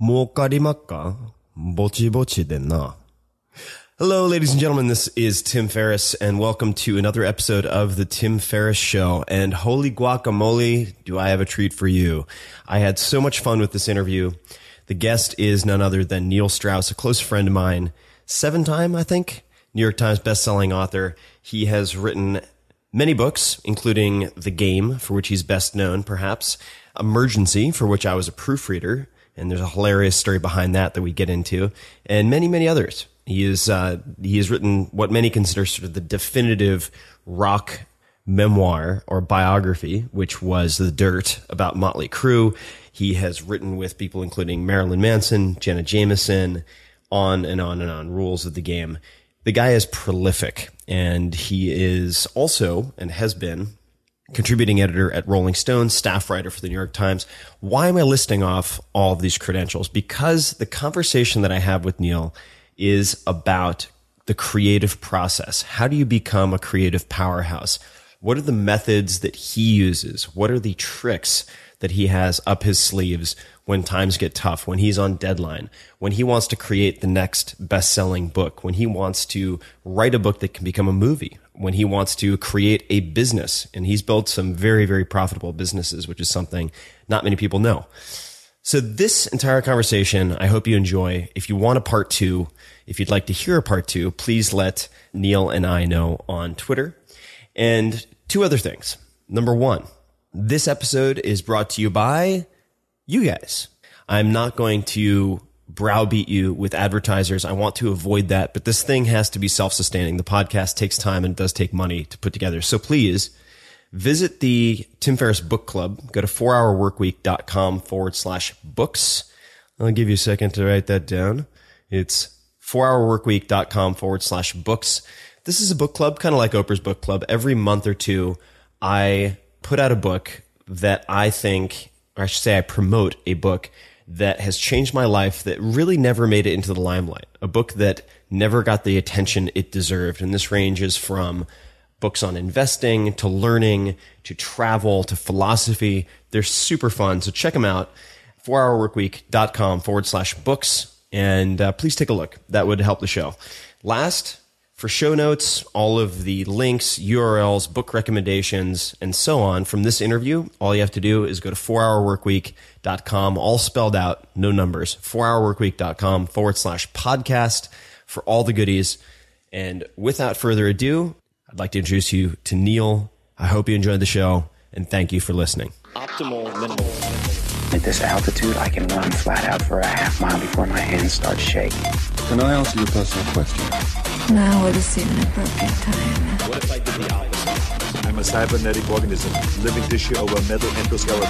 儲かりまっかぼちぼちでな。Hello, ladies and gentlemen. This is Tim Ferriss, and welcome to another episode of The Tim Ferriss Show. And holy guacamole, do I have a treat for you. I had so much fun with this interview. The guest is none other than Neil Strauss, a close friend of mine, seven time, I think, New York Times bestselling author. He has written many books, including The Game, for which he's best known, perhaps, Emergency, for which I was a proofreader, and there's a hilarious story behind that that we get into, and many, many others. He is uh, he has written what many consider sort of the definitive rock memoir or biography, which was The Dirt about Motley Crue. He has written with people including Marilyn Manson, Jenna Jameson, on and on and on. Rules of the game. The guy is prolific, and he is also and has been contributing editor at Rolling Stone, staff writer for the New York Times. Why am I listing off all of these credentials? Because the conversation that I have with Neil is about the creative process. How do you become a creative powerhouse? What are the methods that he uses? What are the tricks that he has up his sleeves when times get tough, when he's on deadline, when he wants to create the next best selling book, when he wants to write a book that can become a movie, when he wants to create a business. And he's built some very, very profitable businesses, which is something not many people know. So this entire conversation, I hope you enjoy. If you want a part two, if you'd like to hear a part two, please let Neil and I know on Twitter. And two other things. Number one, this episode is brought to you by you guys. I'm not going to browbeat you with advertisers. I want to avoid that, but this thing has to be self-sustaining. The podcast takes time and does take money to put together. So please visit the Tim Ferriss Book Club. Go to 4hourworkweek.com forward slash books. I'll give you a second to write that down. It's 4hourworkweek.com forward slash books. This is a book club, kind of like Oprah's book club. Every month or two, I put out a book that I think, or I should say, I promote a book that has changed my life that really never made it into the limelight. A book that never got the attention it deserved. And this ranges from books on investing to learning to travel to philosophy. They're super fun. So check them out. 4hourworkweek.com forward slash books. And uh, please take a look. That would help the show. Last, For show notes, all of the links, URLs, book recommendations, and so on from this interview, all you have to do is go to 4hourworkweek.com, all spelled out, no numbers, 4hourworkweek.com forward slash podcast for all the goodies. And without further ado, I'd like to introduce you to Neil. I hope you enjoyed the show, and thank you for listening. Optimal minimal. At this altitude, I can run flat out for a half mile before my hands start shaking. Can I ask you a personal question? Now would seem an appropriate time. What if I did the opposite? I'm a cybernetic organism, living tissue over metal endoskeleton.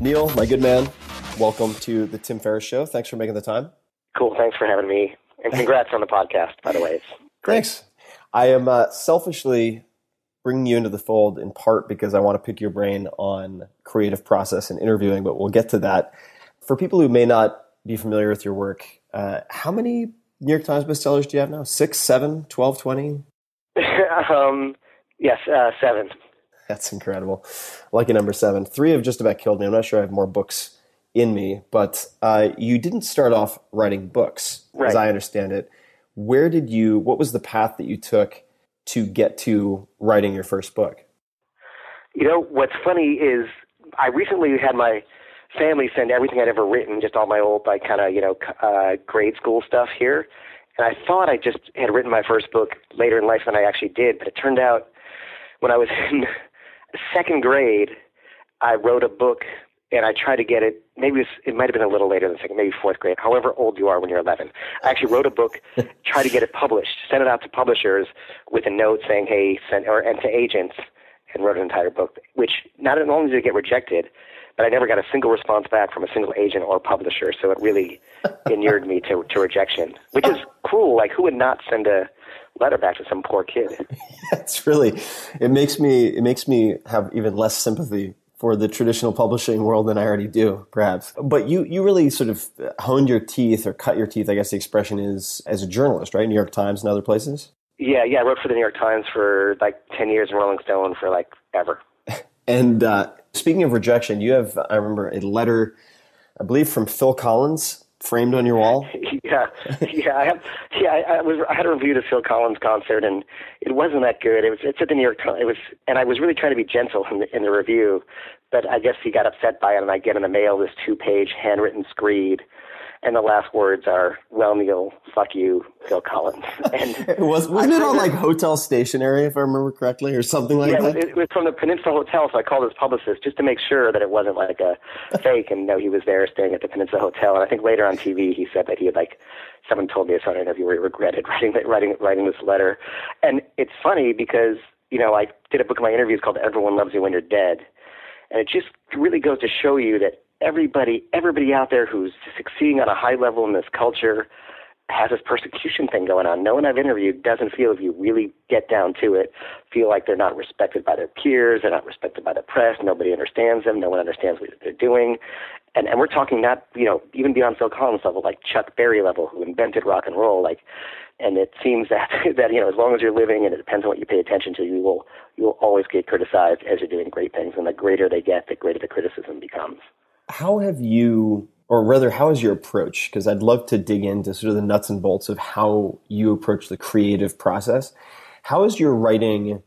Neil, my good man, welcome to the Tim Ferriss Show. Thanks for making the time. Cool. Thanks for having me. And congrats on the podcast, by the way. It's Thanks. I am uh, selfishly bringing you into the fold in part because I want to pick your brain on creative process and interviewing, but we'll get to that. For people who may not be familiar with your work, uh, how many New York Times bestsellers do you have now? Six, seven, 12, 20? um, yes, uh, seven. That's incredible. Lucky number seven. Three have just about killed me. I'm not sure I have more books in me, but uh, you didn't start off writing books, as I understand it. Where did you, what was the path that you took to get to writing your first book? You know, what's funny is I recently had my family send everything I'd ever written, just all my old, like, kind of, you know, uh, grade school stuff here. And I thought I just had written my first book later in life than I actually did, but it turned out when I was in second grade, I wrote a book and I tried to get it. Maybe it, was, it might have been a little later than second, maybe fourth grade. However old you are when you're 11, I actually wrote a book, tried to get it published, sent it out to publishers with a note saying, "Hey," send or and to agents, and wrote an entire book. Which not only did it get rejected, but I never got a single response back from a single agent or publisher. So it really inured me to to rejection, which is cruel. Like who would not send a letter back to some poor kid? It's really, it makes me, it makes me have even less sympathy for the traditional publishing world than I already do, perhaps. But you, you really sort of honed your teeth or cut your teeth, I guess the expression is, as a journalist, right? New York Times and other places. Yeah, yeah. I wrote for the New York Times for like ten years and Rolling Stone for like ever. And uh, speaking of rejection, you have, I remember, a letter, I believe, from Phil Collins framed on your wall. yeah, yeah. I have, yeah, I, was. I had a review to Phil Collins concert, and it wasn't that good. It was. It's at the New York Times. It was, and I was really trying to be gentle in the, in the review, but I guess he got upset by it, and I get in the mail this two-page handwritten screed, and the last words are, "Well, Neil, fuck you, Phil Collins." And It was, wasn't it on like hotel stationery, if I remember correctly, or something like yeah, that? it was from the Peninsula Hotel, so I called his publicist just to make sure that it wasn't like a fake, and no, he was there staying at the Peninsula Hotel. And I think later on TV, he said that he had like someone told me this on an interview where he regretted writing writing writing this letter. And it's funny because you know I did a book of my interviews called "Everyone Loves You When You're Dead," and it just really goes to show you that everybody everybody out there who's succeeding on a high level in this culture has this persecution thing going on. No one I've interviewed doesn't feel, if you really get down to it, feel like they're not respected by their peers, they're not respected by the press, nobody understands them, no one understands what they're doing. And and we're talking not, you know, even beyond Phil Collins level, like Chuck Berry level, who invented rock and roll, like and it seems that that, you know, as long as you're living and it depends on what you pay attention to, you will you will always get criticized as you're doing great things and the greater they get, the greater the criticism becomes. How have you, or rather, how is your approach? Because I'd love to dig into sort of the nuts and bolts of how you approach the creative process. How has your writing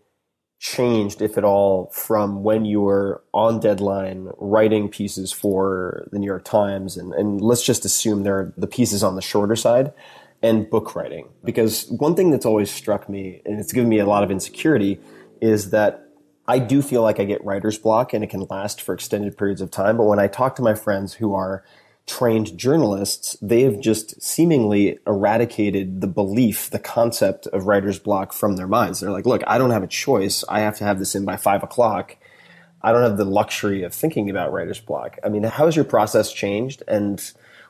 changed, if at all, from when you were on deadline writing pieces for the New York Times? And, and let's just assume they're the pieces on the shorter side and book writing. Because one thing that's always struck me, and it's given me a lot of insecurity, is that I do feel like I get writer's block and it can last for extended periods of time. But when I talk to my friends who are trained journalists, they have just seemingly eradicated the belief, the concept of writer's block from their minds. They're like, look, I don't have a choice. I have to have this in by five o'clock. I don't have the luxury of thinking about writer's block. I mean, how has your process changed? And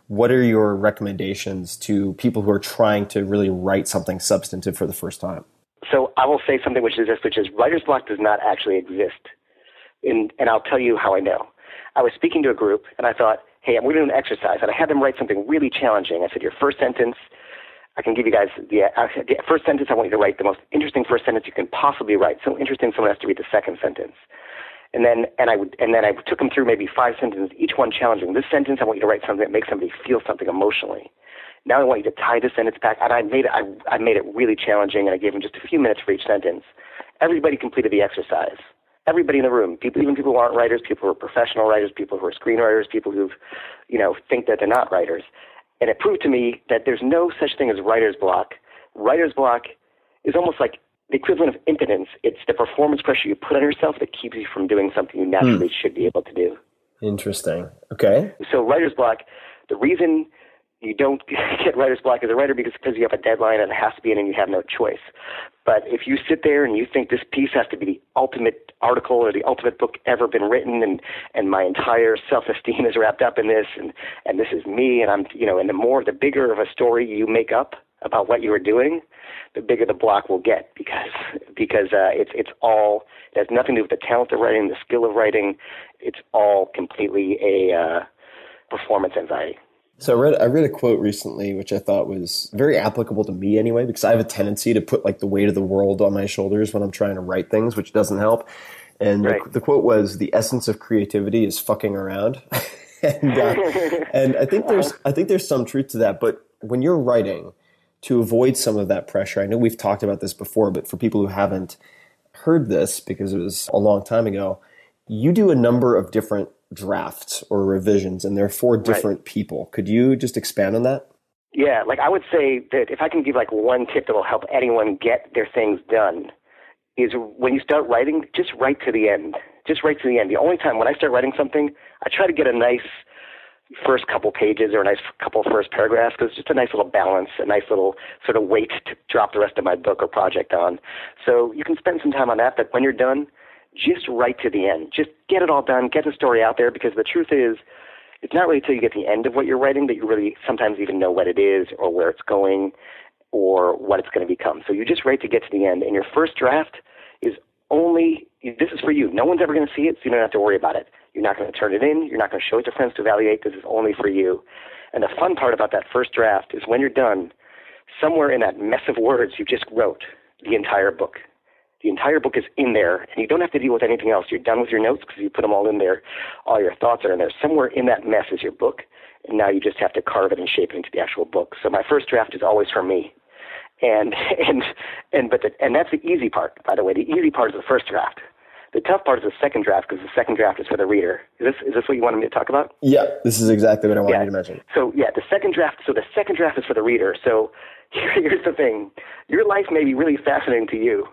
what are your recommendations to people who are trying to really write something substantive for the first time? So I will say something which is this, which is writer's block does not actually exist. And, and I'll tell you how I know. I was speaking to a group and I thought, hey, I'm going to do an exercise. And I had them write something really challenging. I said, your first sentence, I can give you guys the, uh, the first sentence. I want you to write the most interesting first sentence you can possibly write. So interesting, someone has to read the second sentence. and then and I would and then I took them through maybe five sentences, each one challenging. This sentence, I want you to write something that makes somebody feel something emotionally. Now I want you to tie the sentence back, and I made it. I, I made it really challenging, and I gave them just a few minutes for each sentence. Everybody completed the exercise. Everybody in the room, people, even people who aren't writers, people who are professional writers, people who are screenwriters, people who, you know, think that they're not writers, and it proved to me that there's no such thing as writer's block. Writer's block is almost like the equivalent of impotence. It's the performance pressure you put on yourself that keeps you from doing something you naturally hmm. should be able to do. Interesting. Okay. So writer's block, the reason you don't get writer's block as a writer because because you have a deadline and it has to be in and you have no choice. But if you sit there and you think this piece has to be the ultimate article or the ultimate book ever been written and and my entire self-esteem is wrapped up in this and and this is me and I'm you know and the more the bigger of a story you make up about what you are doing, the bigger the block will get because because uh, it's it's all it has nothing to do with the talent of writing, the skill of writing. It's all completely a uh, performance anxiety. So I read I read a quote recently which I thought was very applicable to me anyway because I have a tendency to put like the weight of the world on my shoulders when I'm trying to write things which doesn't help. And Right. the, the quote was the essence of creativity is fucking around. and uh, and I think there's I think there's some truth to that but when you're writing to avoid some of that pressure I know we've talked about this before but for people who haven't heard this because it was a long time ago you do a number of different drafts or revisions and they're for different people could you just expand on that Yeah, like I would say that if I can give like one tip that will help anyone get their things done is when you start writing, just write to the end. Just write to the end. The only time when I start writing something, I try to get a nice first couple pages or a nice couple first paragraphs because it's just a nice little balance, a nice little sort of weight to drop the rest of my book or project on. So you can spend some time on that, but when you're done, just write to the end. Just get it all done, get the story out there because the truth is, it's not really until you get to the end of what you're writing that you really sometimes even know what it is or where it's going or what it's going to become. So you just write to get to the end, and your first draft is only this is for you. No one's ever going to see it, so you don't have to worry about it. You're not going to turn it in. You're not going to show it to friends to evaluate. This is only for you. And the fun part about that first draft is when you're done, somewhere in that mess of words you just wrote the entire book. The entire book is in there, and you don't have to deal with anything else. You're done with your notes because you put them all in there. All your thoughts are in there. Somewhere in that mess is your book, and now you just have to carve it and shape it into the actual book. So my first draft is always for me, and and and but the, and that's the easy part. By the way, the easy part is the first draft. The tough part is the second draft because the second draft is for the reader. Is this is this what you wanted me to talk about? yeah this is exactly what i wanted Yeah. you to mention So yeah, the second draft. So the second draft is for the reader. So here, here's the thing: your life may be really fascinating to you,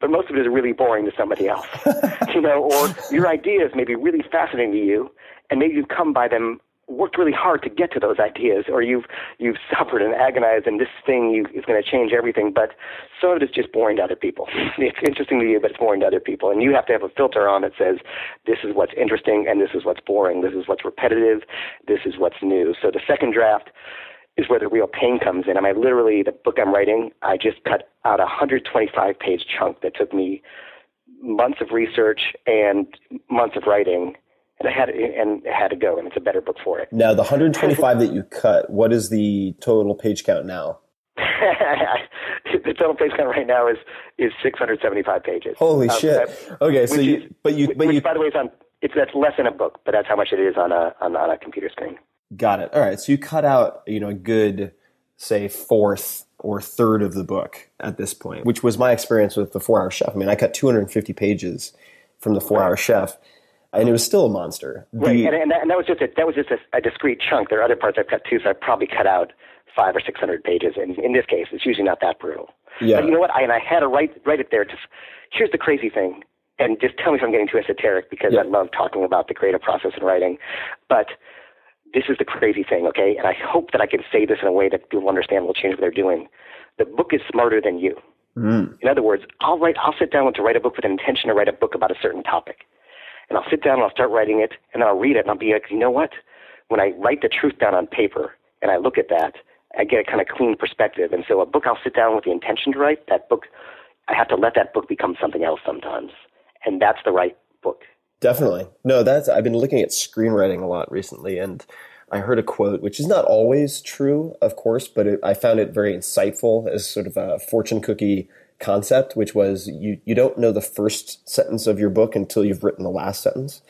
but most of it is really boring to somebody else. you know, or your ideas may be really fascinating to you, and maybe you've come by them, worked really hard to get to those ideas, or you've you've suffered and agonized, and this thing you, is going to change everything. But some of it is just boring to other people. It's interesting to you, but it's boring to other people, and you have to have a filter on that says this is what's interesting and this is what's boring. This is what's repetitive. This is what's new. So the second draft is where the real pain comes in. I mean, literally, the book I'm writing, I just cut out a 125 page chunk that took me months of research and months of writing, and I had and it had to go, and it's a better book for it. now the 125 that you cut what is the total page count now the total page count right now is is 675 pages. holy Um, shit okay so you is- but you but which, you by the way, it's on. It's that's less than a book, but that's how much it is on a on, on a computer screen. Got it all right so you cut out you know a good say fourth or third of the book at this point which was my experience with the four hour chef i mean i cut 250 pages from the four hour chef and it was still a monster Right, The- and, and, that, and that was just a, that was just a, a discrete chunk. There are other parts I've cut too, so I probably cut out five or six hundred pages. And in this case, it's usually not that brutal. Yeah. But you know what? I, and I had to write write it there. Just here's the crazy thing, and just tell me if I'm getting too esoteric because Yeah. I love talking about the creative process in writing. But this is the crazy thing, okay? And I hope that I can say this in a way that people understand will change what they're doing. The book is smarter than you. Mm. In other words, I'll write. I'll sit down to write a book with an intention to write a book about a certain topic and I'll sit down and I'll start writing it, and then I'll read it, and I'll be like, you know what? When I write the truth down on paper and I look at that, I get a kind of clean perspective. And so a book I'll sit down with the intention to write, that book, I have to let that book become something else sometimes. And that's the right book. Definitely. No, that's I've been looking at screenwriting a lot recently and I heard a quote which is not always true, of course, but it, I found it very insightful as sort of a fortune cookie concept, which was you you don't know the first sentence of your book until you've written the last sentence.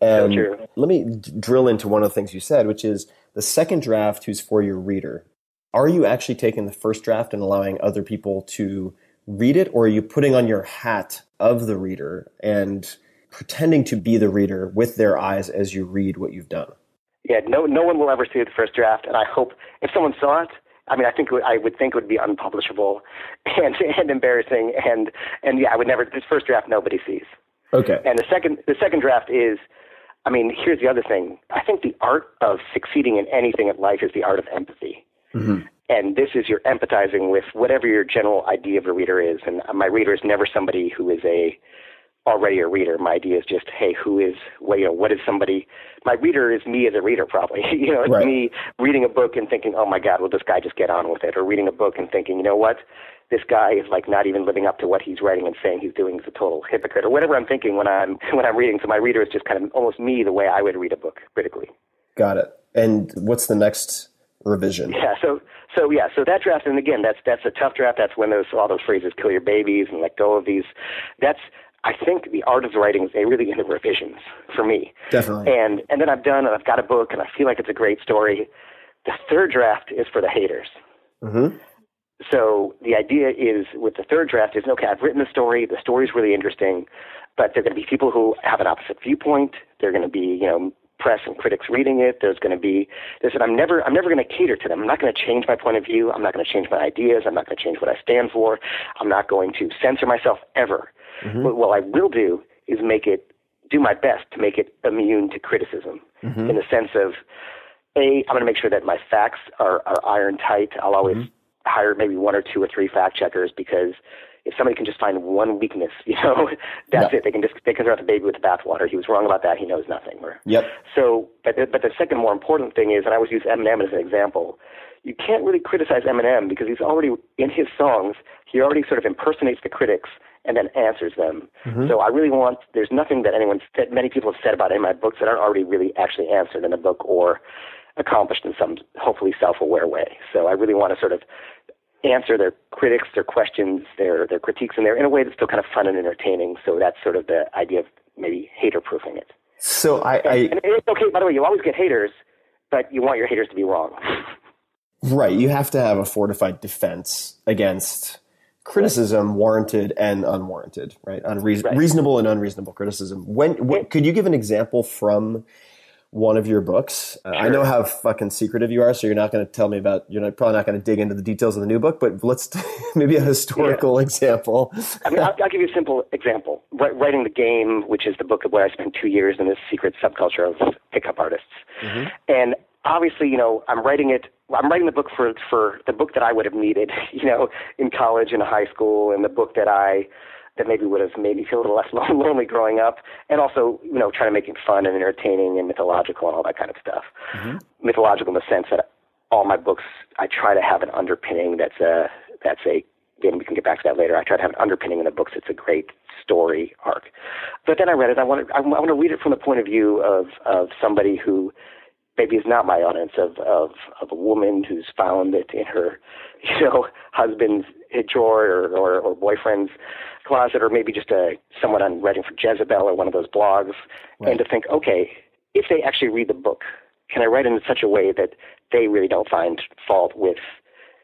And true. let me d- drill into one of the things you said, which is the second draft who's for your reader. Are you actually taking the first draft and allowing other people to read it, or are you putting on your hat of the reader and pretending to be the reader with their eyes as you read what you've done? Yeah, no, no one will ever see the first draft, and I hope if someone saw it, I mean, I think I would think it would be unpublishable and and embarrassing, and and yeah, I would never. This first draft, nobody sees. Okay. And the second, the second draft is, I mean, here's the other thing. I think the art of succeeding in anything in life is the art of empathy. Mm-hmm. And this is you're empathizing with whatever your general idea of a reader is. And my reader is never somebody who is a already a reader. My idea is just, hey, who is, what, you know, what is somebody? My reader is me as a reader, probably. you know, it's Right. me reading a book and thinking, oh my God, will this guy just get on with it? Or reading a book and thinking, you know what? This guy is like not even living up to what he's writing and saying he's doing is a total hypocrite, or whatever I'm thinking when I'm when I'm reading. So my reader is just kind of almost me, the way I would read a book critically. Got it. And what's the next revision? Yeah. So so yeah. So that draft, and again, that's that's a tough draft. That's when those all those phrases, "kill your babies" and "let go of these." That's I think the art of the writing is they really in the revisions for me. Definitely. And and then I've done and I've got a book and I feel like it's a great story. The third draft is for the haters. Mhm. So the idea is with the third draft is okay, I've written the story, the story's really interesting, but there are going to be people who have an opposite viewpoint. There are going to be, you know, press and critics reading it. There's going to be they said I'm never I'm never going to cater to them. I'm not going to change my point of view. I'm not going to change my ideas. I'm not going to change what I stand for. I'm not going to censor myself ever. Mm-hmm. But what I will do is make it do my best to make it immune to criticism mm-hmm. in the sense of a, I'm going to make sure that my facts are, are iron tight. I'll always mm-hmm. hire maybe one or two or three fact checkers because if somebody can just find one weakness, you know, that's it. They can just they can throw out the baby with the bathwater. He was wrong about that. He knows nothing. Or, Yep. So, but the, but the second more important thing is, and I always use Eminem as an example. You can't really criticize Eminem because he's already in his songs. He already sort of impersonates the critics and then answers them. Mm-hmm. So I really want. There's nothing that anyone that many people have said about in my books that aren't already really actually answered in the book or accomplished in some hopefully self-aware way. So I really want to sort of answer their critics, their questions, their their critiques in there in a way that's still kind of fun and entertaining. So that's sort of the idea of maybe hater proofing it. So I, I And it's okay, by the way, you always get haters, but you want your haters to be wrong. right, you have to have a fortified defense against criticism, warranted and unwarranted, right? Unreas- Right. Reasonable and unreasonable criticism. When could you give an example from one of your books? Uh, I know how fucking secretive you are, so you're not going to tell me about. You're not, probably not going to dig into the details of the new book, but let's maybe a historical example. I mean, I'll, I'll give you a simple example. Wri- Writing the Game, which is the book where I spent two years in this secret subculture of pickup artists. And obviously, you know, I'm writing it. I'm writing the book for for the book that I would have needed, you know, in college and high school, and the book that I that maybe would have made me feel a little less lonely growing up, and also, you know, trying to make it fun and entertaining and mythological and all that kind of stuff. Mm-hmm. Mythological in the sense that all my books, I try to have an underpinning that's a that's a then we can get back to that later. I try to have an underpinning in the books. It's a great story arc. But then I read it. I want to I want to read it from the point of view of of somebody who maybe it's not my audience of of of a woman who's found it in her you know husband's eh, drawer or, or or boyfriend's closet or maybe just a someone on writing for Jezebel or one of those blogs. And to think okay if they actually read the book can I write it in such a way that they really don't find fault with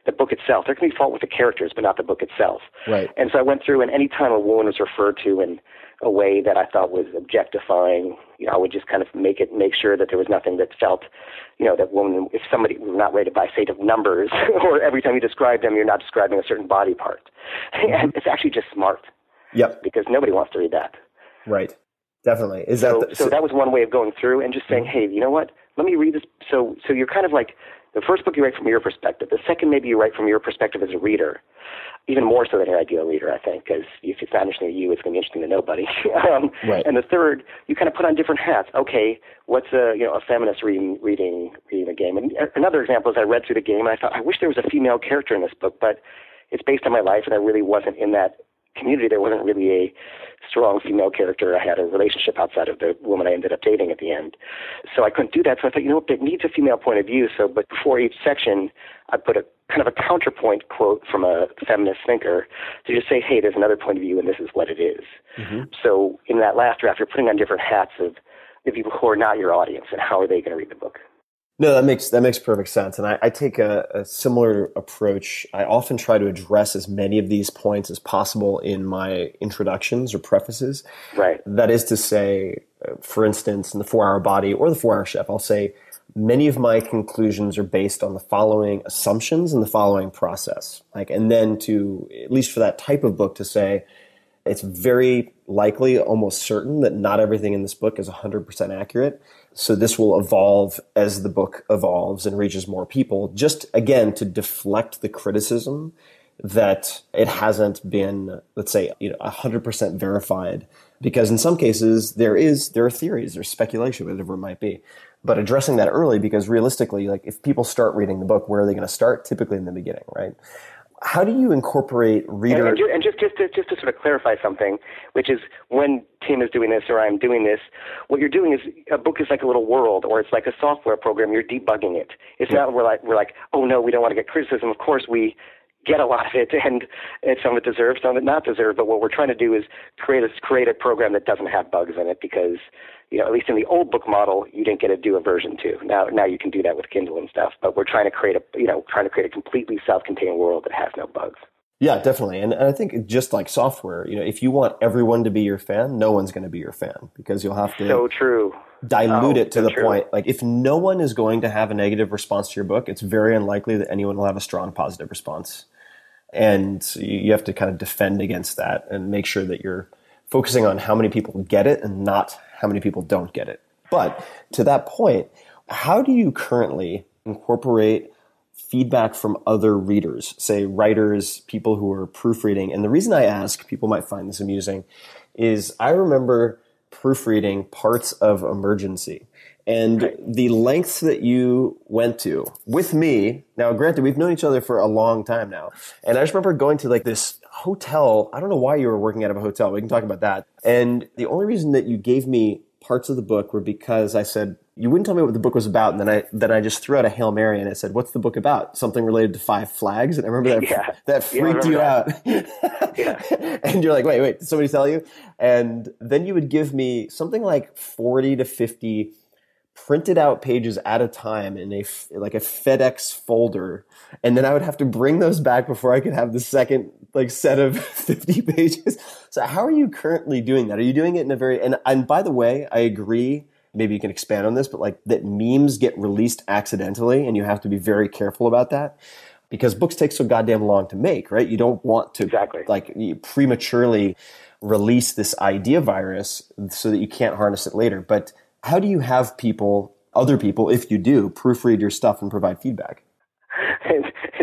the book itself? There can be fault with the characters but not the book itself. Right. and so I went through, and any time a woman was referred to in a way that I thought was objectifying, you know, I would just kind of make it, make sure that there was nothing that felt, you know, that woman, if somebody was not rated by, say, of numbers, or every time you describe them, you're not describing a certain body part. Mm-hmm. And it's actually just smart Yep. because nobody wants to read that. Right. Definitely. Is that So, the, so that was one way of going through and just saying, mm-hmm. hey, you know what? Let me read this. So, so you're kind of like the first book you write from your perspective. The second, maybe you write from your perspective as a reader, even more so than your ideal reader, I think, because if it's not interesting to you, it's going to be interesting to nobody. um, Right. And the third, you kind of put on different hats. Okay, what's a you know a feminist reading reading reading the game? And another example is I read through the game and I thought I wish there was a female character in this book, but it's based on my life and I really wasn't in that community, there wasn't really a strong female character. I had a relationship outside of the woman I ended up dating at the end. So I couldn't do that. So I thought, you know, what it needs a female point of view. So, but before each section, I put a kind of a counterpoint quote from a feminist thinker to just say, hey, there's another point of view and this is what it is. Mm-hmm. So in that last draft, you're putting on different hats of the people who are not your audience and how are they going to read the book. No, that makes that makes perfect sense, and I, I take a, a, similar approach. I often try to address as many of these points as possible in my introductions or prefaces. Right. That is to say, uh, for instance, in the Four Hour Body or the Four Hour Chef, I'll say many of my conclusions are based on the following assumptions and the following process. Like, and then to at least for that type of book to say it's very likely, almost certain, that not everything in this book is 100% accurate. So this will evolve as the book evolves and reaches more people, just again to deflect the criticism that it hasn't been, let's say, you know, 100% verified. Because in some cases, there is, there are theories, there's speculation, whatever it might be. But addressing that early, because realistically, like if people start reading the book, where are they going to start? Typically in the beginning, right? How do you incorporate reader? And, and, just, just, to, just to sort of clarify something, which is when Tim is doing this or I'm doing this, what you're doing is a book is like a little world or it's like a software program. You're debugging it. It's yeah. not we're like we're like oh no we don't want to get criticism. Of course we get a lot of it and, and some of it deserves, some of it not deserve. But what we're trying to do is create a create a program that doesn't have bugs in it because you know, at least in the old book model, you didn't get to do a version two. Now, now you can do that with Kindle and stuff. But we're trying to create a, you know, trying to create a completely self-contained world that has no bugs. Yeah, definitely. And, and I think just like software, you know, if you want everyone to be your fan, no one's going to be your fan because you'll have to so true dilute oh, it to so the true. point. Like if no one is going to have a negative response to your book, it's very unlikely that anyone will have a strong positive response. And you have to kind of defend against that and make sure that you're focusing on how many people get it and not how many people don't get it. But to that point, how do you currently incorporate feedback from other readers, say writers, people who are proofreading? And the reason I ask, people might find this amusing, is I remember proofreading parts of Emergency. And the lengths that you went to with me, now granted, we've known each other for a long time now. And I just remember going to like this hotel. I don't know why you were working out of a hotel. We can talk about that. And the only reason that you gave me parts of the book were because I said you wouldn't tell me what the book was about, and then I then I just threw out a hail mary and I said, "What's the book about? Something related to Five Flags?" And I remember that yeah. that freaked yeah, you that. out. yeah. And you're like, "Wait, wait, did somebody tell you?" And then you would give me something like forty to fifty printed out pages at a time in a like a FedEx folder, and then I would have to bring those back before I could have the second like set of fifty pages. So how are you currently doing that? Are you doing it in a very and and by the way, I agree. Maybe you can expand on this, but like that memes get released accidentally, and you have to be very careful about that because books take so goddamn long to make, right? You don't want to exactly like prematurely release this idea virus so that you can't harness it later, but how do you have people, other people, if you do, proofread your stuff and provide feedback?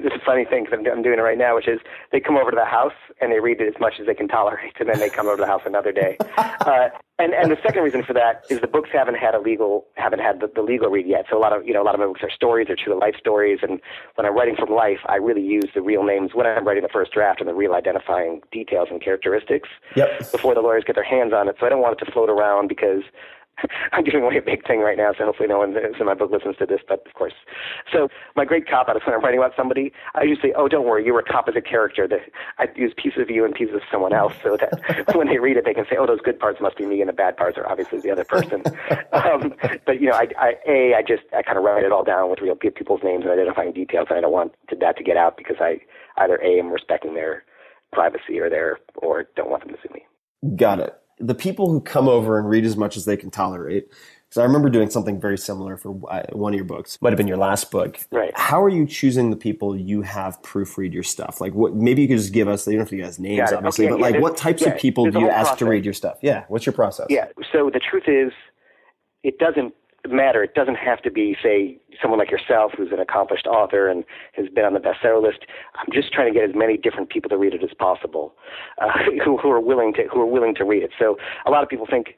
it's a funny thing because I'm, I'm doing it right now, which is they come over to the house and they read it as much as they can tolerate, and then they come over to the house another day. uh, and and the second reason for that is the books haven't had a legal haven't had the, the legal read yet. So a lot of you know a lot of my books are stories, they're true life stories, and when I'm writing from life, I really use the real names when I'm writing the first draft and the real identifying details and characteristics yep. before the lawyers get their hands on it. So I don't want it to float around because I'm giving away a big thing right now, so hopefully no one in my book listens to this, but of course. So my great cop out is when I'm writing about somebody, I usually say, oh, don't worry, you were a composite character. That I use pieces of you and pieces of someone else so that when they read it, they can say, oh, those good parts must be me and the bad parts are obviously the other person. um, but, you know, I, I, A, I just, I kind of write it all down with real people's names and identifying details, and I don't want to, that to get out because I either A, am respecting their privacy or their, or don't want them to sue me. Got it the people who come over and read as much as they can tolerate. Because I remember doing something very similar for uh, one of your books. Might have been your last book. Right. How are you choosing the people you have proofread your stuff? Like, what? Maybe you could just give us. You don't have to give us names, obviously, okay, but yeah, like, what types yeah, of people do you ask process. to read your stuff? Yeah. What's your process? Yeah. So the truth is, it doesn't matter. It doesn't have to be, say, someone like yourself who's an accomplished author and has been on the bestseller list. I'm just trying to get as many different people to read it as possible, uh, who, who are willing to who are willing to read it. So a lot of people think,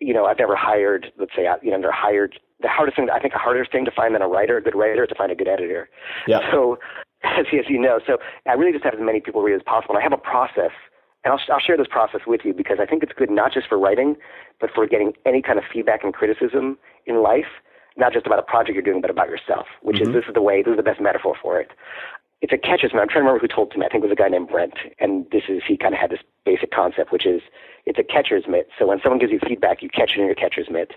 you know, I've never hired. Let's say, you know, they're hired. The hardest thing, I think, a harder thing to find than a writer, a good writer, is to find a good editor. Yeah. So, as, as you know, so I really just have as many people read it as possible. And I have a process and I'll, I'll share this process with you because I think it's good not just for writing, but for getting any kind of feedback and criticism in life, not just about a project you're doing, but about yourself, which Mm-hmm. is this is the way, this is the best metaphor for it. It's a catcher's mitt. I'm trying to remember who told it to me. I think it was a guy named Brent. And this is, he kind of had this basic concept, which is it's a catcher's mitt. So when someone gives you feedback, you catch it in your catcher's mitt.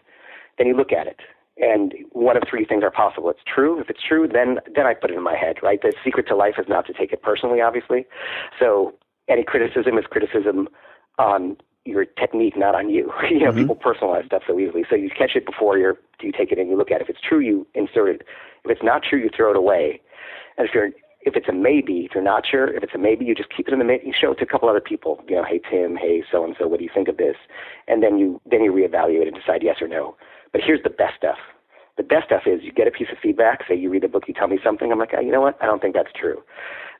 Then you look at it. And one of three things are possible. It's true. If it's true, then then I put it in my head, right? The secret to life is not to take it personally, obviously. So any criticism is criticism on your technique, not on you. you know, mm-hmm. people personalize stuff so easily. So you catch it before you're, you take it and you look at it. If it's true, you insert it. If it's not true, you throw it away. And if you're if it's a maybe, if you're not sure, if it's a maybe, you just keep it in the maybe. You show it to a couple other people. You know, hey Tim, hey so and so, what do you think of this? And then you then you reevaluate and decide yes or no. But here's the best stuff. The best stuff is you get a piece of feedback. Say you read the book, you tell me something. I'm like, oh, you know what? I don't think that's true.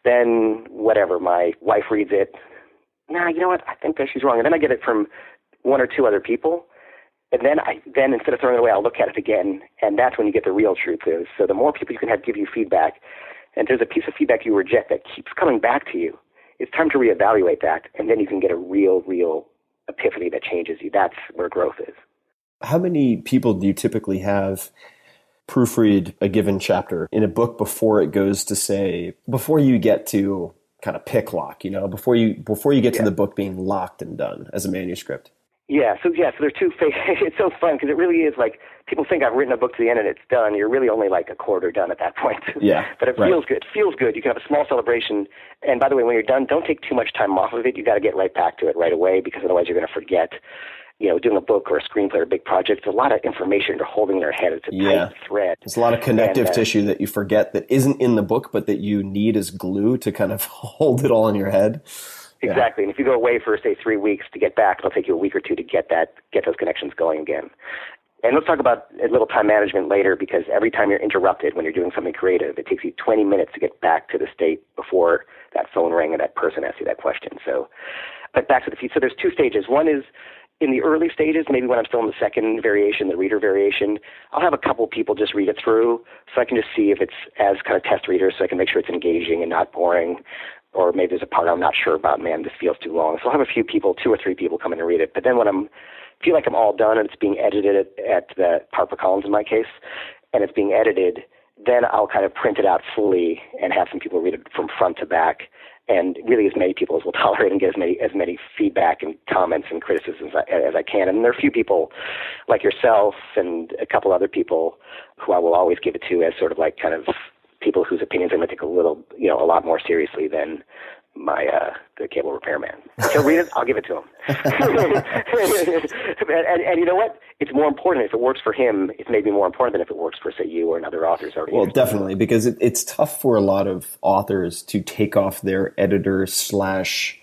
Then whatever, my wife reads it. Nah, you know what? I think that she's wrong. And then I get it from one or two other people. And then I then instead of throwing it away, I'll look at it again, and that's when you get the real truth is. So the more people you can have give you feedback, and there's a piece of feedback you reject that keeps coming back to you, it's time to reevaluate that, and then you can get a real, real epiphany that changes you. That's where growth is. How many people do you typically have proofread a given chapter in a book before it goes to say before you get to kind of pick lock, you know, before you before you get to the book being locked and done as a manuscript? Yeah, so yeah, so there's two phases. It's so fun because it really is like people think I've written a book to the end and it's done. You're really only like a quarter done at that point. Yeah, but it right. feels good. It feels good. You can have a small celebration. And by the way, when you're done, don't take too much time off of it. You got to get right back to it right away because otherwise you're going to forget. You know, doing a book or a screenplay or a big project, it's a lot of information you're holding in your head. It's a Yeah. tight thread. There's a lot of connective And, uh, tissue that you forget that isn't in the book, but that you need as glue to kind of hold it all in your head. Yeah. Exactly. And if you go away for say three weeks to get back, it'll take you a week or two to get that get those connections going again. And let's talk about a little time management later because every time you're interrupted when you're doing something creative, it takes you 20 minutes to get back to the state before that phone rang and that person asked you that question. So, but back to the feed. So there's two stages. One is in the early stages, maybe when I'm still in the second variation, the reader variation, I'll have a couple people just read it through so I can just see if it's as kind of test readers so I can make sure it's engaging and not boring. Or maybe there's a part I'm not sure about, man, this feels too long. So I'll have a few people, two or three people come in and read it. But then when I'm feel like I'm all done and it's being edited at, at the HarperCollins in my case, and it's being edited, then I'll kind of print it out fully and have some people read it from front to back, and really as many people as will tolerate and get as many as many feedback and comments and criticisms as I, as I can. And there are a few people like yourself and a couple other people who I will always give it to as sort of like kind of people whose opinions I'm going to take a little, you know, a lot more seriously than my uh the cable repairman. He'll read it, I'll give it to him. and, and, and you know what? It's more important if it works for him. It's maybe more important than if it works for say you or another author's already. Well, definitely, because it, it's tough for a lot of authors to take off their editor slash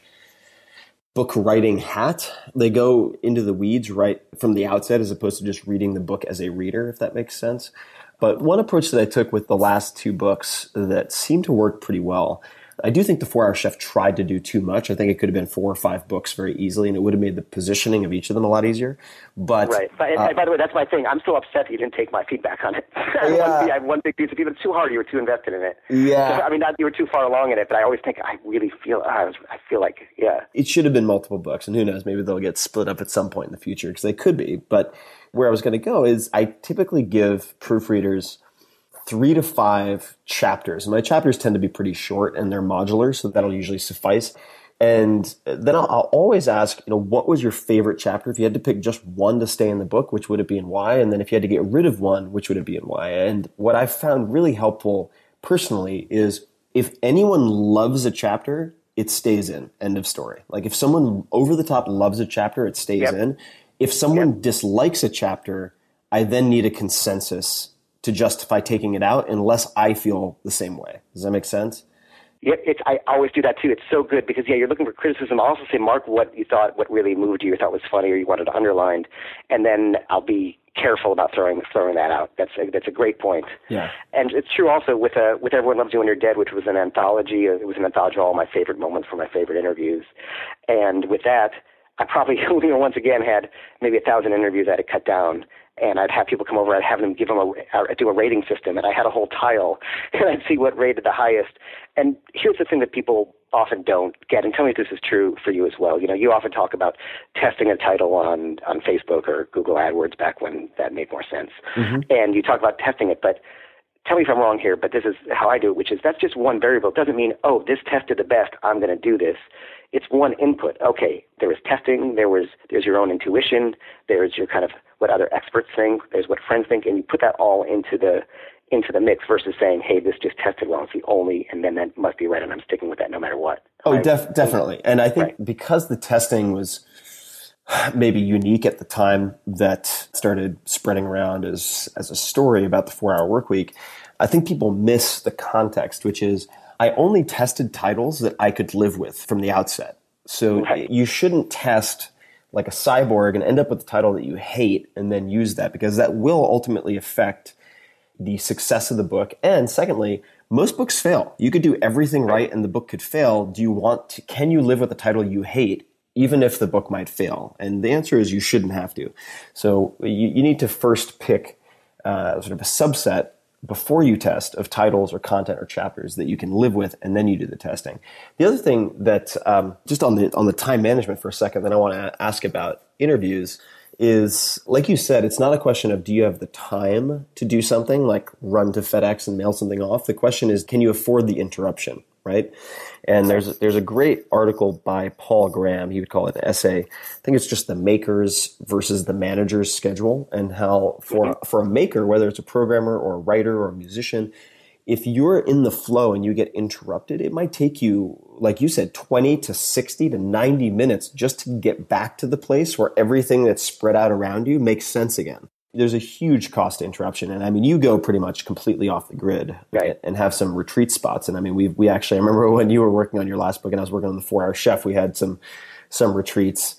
book writing hat. They go into the weeds right from the outset as opposed to just reading the book as a reader, if that makes sense. But one approach that I took with the last two books that seemed to work pretty well. I do think the Four Hour Chef tried to do too much. I think it could have been four or five books very easily, and it would have made the positioning of each of them a lot easier. But Right. But, uh, by the way, that's my thing. I'm still upset that you didn't take my feedback on it. I, have Yeah. one, I have one big piece of feedback. It's too hard. You were too invested in it. Yeah. I mean, not you were too far along in it, but I always think I really feel. I, was, I feel like yeah. it should have been multiple books, and who knows, maybe they'll get split up at some point in the future because they could be. But where I was going to go is I typically give proofreaders three to five chapters. My chapters tend to be pretty short and they're modular, so that'll usually suffice. And then I'll, I'll always ask, you know, what was your favorite chapter? If you had to pick just one to stay in the book, which would it be and why? And then if you had to get rid of one, which would it be and why? And what I found really helpful personally is if anyone loves a chapter, it stays in. End of story. Like if someone over the top loves a chapter, it stays Yep. in. If someone dislikes a chapter, I then need a consensus to justify taking it out unless I feel the same way. Does that make sense? Yeah, it's, I always do that too. It's so good because yeah, you're looking for criticism. I'll also say, Mark, what you thought, what really moved you, you thought was funny, or you wanted underlined, and then I'll be careful about throwing throwing that out. That's a, that's a great point. Yeah. And it's true also with uh, with Everyone Loves You When You're Dead, which was an anthology. uh, It was an anthology of all my favorite moments from my favorite interviews. And with that, I probably you know once again had maybe a thousand interviews I had to cut down. And I'd have people come over. I'd have them give them a do a rating system, and I had a whole tile, and I'd see what rated the highest. And here's the thing that people often don't get, and tell me if this is true for you as well. You know, you often talk about testing a title on on Facebook or Google AdWords back when that made more sense, mm-hmm. and you talk about testing it, but tell me if I'm wrong here, but this is how I do it, which is that's just one variable. It doesn't mean, oh, this tested the best, I'm going to do this. It's one input. Okay, there was testing, there was there's your own intuition, there's your kind of what other experts think, there's what friends think, and you put that all into the into the mix versus saying, hey, this just tested well, it's the only, and then that must be right, and I'm sticking with that no matter what. Oh, def- definitely. And I think right. because the testing was maybe unique at the time that started spreading around as as a story about the four hour work week, I think people miss the context, which is I only tested titles that I could live with from the outset. So right. you shouldn't test like a cyborg and end up with a title that you hate and then use that because that will ultimately affect the success of the book. And secondly, most books fail. You could do everything right and the book could fail. Do you want to, can you live with a title you hate even if the book might fail? And the answer is you shouldn't have to. So you, you need to first pick uh, sort of a subset before you test of titles or content or chapters that you can live with, and then you do the testing. The other thing that um, just on the on the time management for a second that I want to ask about interviews is like you said, it's not a question of do you have the time to do something like run to FedEx and mail something off. The question is can you afford the interruption? Right? And there's there's a great article by Paul Graham. He would call it an essay. I think it's just the makers versus the manager's schedule, and how for mm-hmm. for a maker, whether it's a programmer or a writer or a musician, if you're in the flow and you get interrupted, it might take you, like you said, 20 to 60 to 90 minutes just to get back to the place where everything that's spread out around you makes sense again there's a huge cost interruption. And I mean, you go pretty much completely off the grid right. and have some retreat spots. And I mean, we, we actually, I remember when you were working on your last book and I was working on the four hour chef, we had some, some retreats,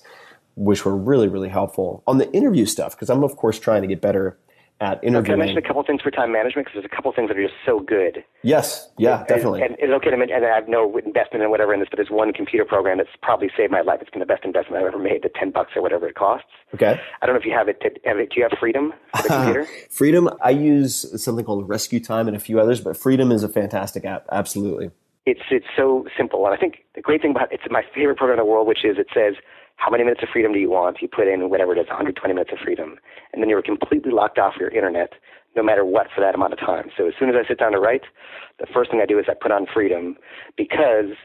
which were really, really helpful on the interview stuff. Cause I'm of course trying to get better at interviewing. Can I mention a couple things for time management? Because there's a couple things that are just so good. Yes, yeah, and, definitely. And, it's okay to mention, and I have no investment in whatever in this, but there's one computer program that's probably saved my life. It's been the best investment I've ever made, the 10 bucks or whatever it costs. Okay. I don't know if you have it. To, have it do you have Freedom for the computer? Freedom, I use something called Rescue Time and a few others, but Freedom is a fantastic app. Absolutely. It's, it's so simple. And I think the great thing about it, it's my favorite program in the world, which is it says, how many minutes of freedom do you want? You put in whatever it is, 120 minutes of freedom. And then you're completely locked off your internet no matter what for that amount of time. So as soon as I sit down to write, the first thing I do is I put on freedom because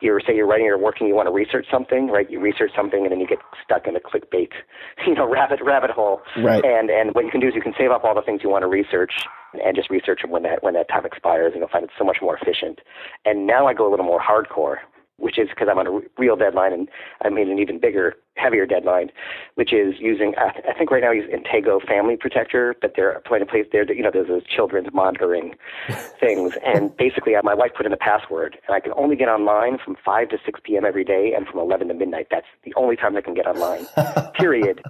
you're say you're writing or working, you want to research something, right? You research something and then you get stuck in a clickbait, you know, rabbit rabbit hole. Right. And and what you can do is you can save up all the things you want to research and just research them when that when that time expires, and you'll find it so much more efficient. And now I go a little more hardcore, which is because I'm on a real deadline and I made an even bigger, heavier deadline, which is using, I think right now use Intego Family Protector, but they're playing a place there, you know, there's those children's monitoring things. And basically, uh, my wife put in a password, and I can only get online from 5 to 6 p.m. every day and from 11 to midnight. That's the only time I can get online, period.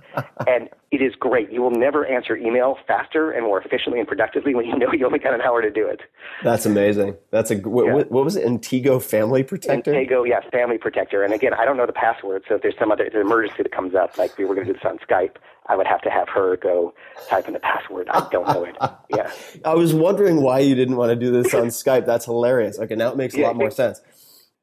and it is great. You will never answer email faster and more efficiently and productively when you know you only got an hour to do it. That's amazing. That's a, what, yeah. what was it? Intego Family Protector? Intego yeah, Family Protector. And again, I don't know the password, so if there's some other emergency that comes up, like we were going to do this on Skype, I would have to have her go type in the password. I don't know it. Yeah. I was wondering why you didn't want to do this on Skype. That's hilarious. Okay, now it makes a yeah, lot more sense.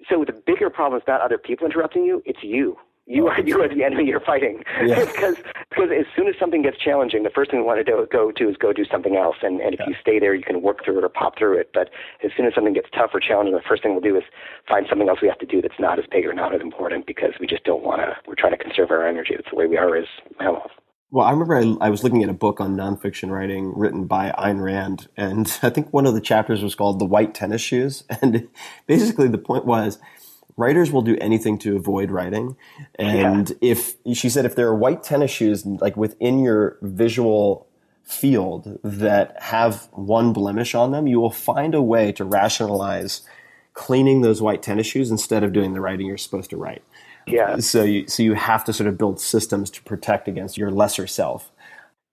So the bigger problem is not other people interrupting you; it's you you oh, are you are the enemy you're fighting yeah. because because as soon as something gets challenging the first thing we want to do, go to is go do something else and and if yeah. you stay there you can work through it or pop through it but as soon as something gets tough or challenging the first thing we'll do is find something else we have to do that's not as big or not as important because we just don't want to we're trying to conserve our energy that's the way we are as mammals well, I remember I, I, was looking at a book on nonfiction writing written by Ayn Rand, and I think one of the chapters was called "The White Tennis Shoes." And basically, the point was writers will do anything to avoid writing. And yeah. if she said, if there are white tennis shoes like within your visual field that have one blemish on them, you will find a way to rationalize cleaning those white tennis shoes instead of doing the writing you're supposed to write. Yeah. So you, so you have to sort of build systems to protect against your lesser self.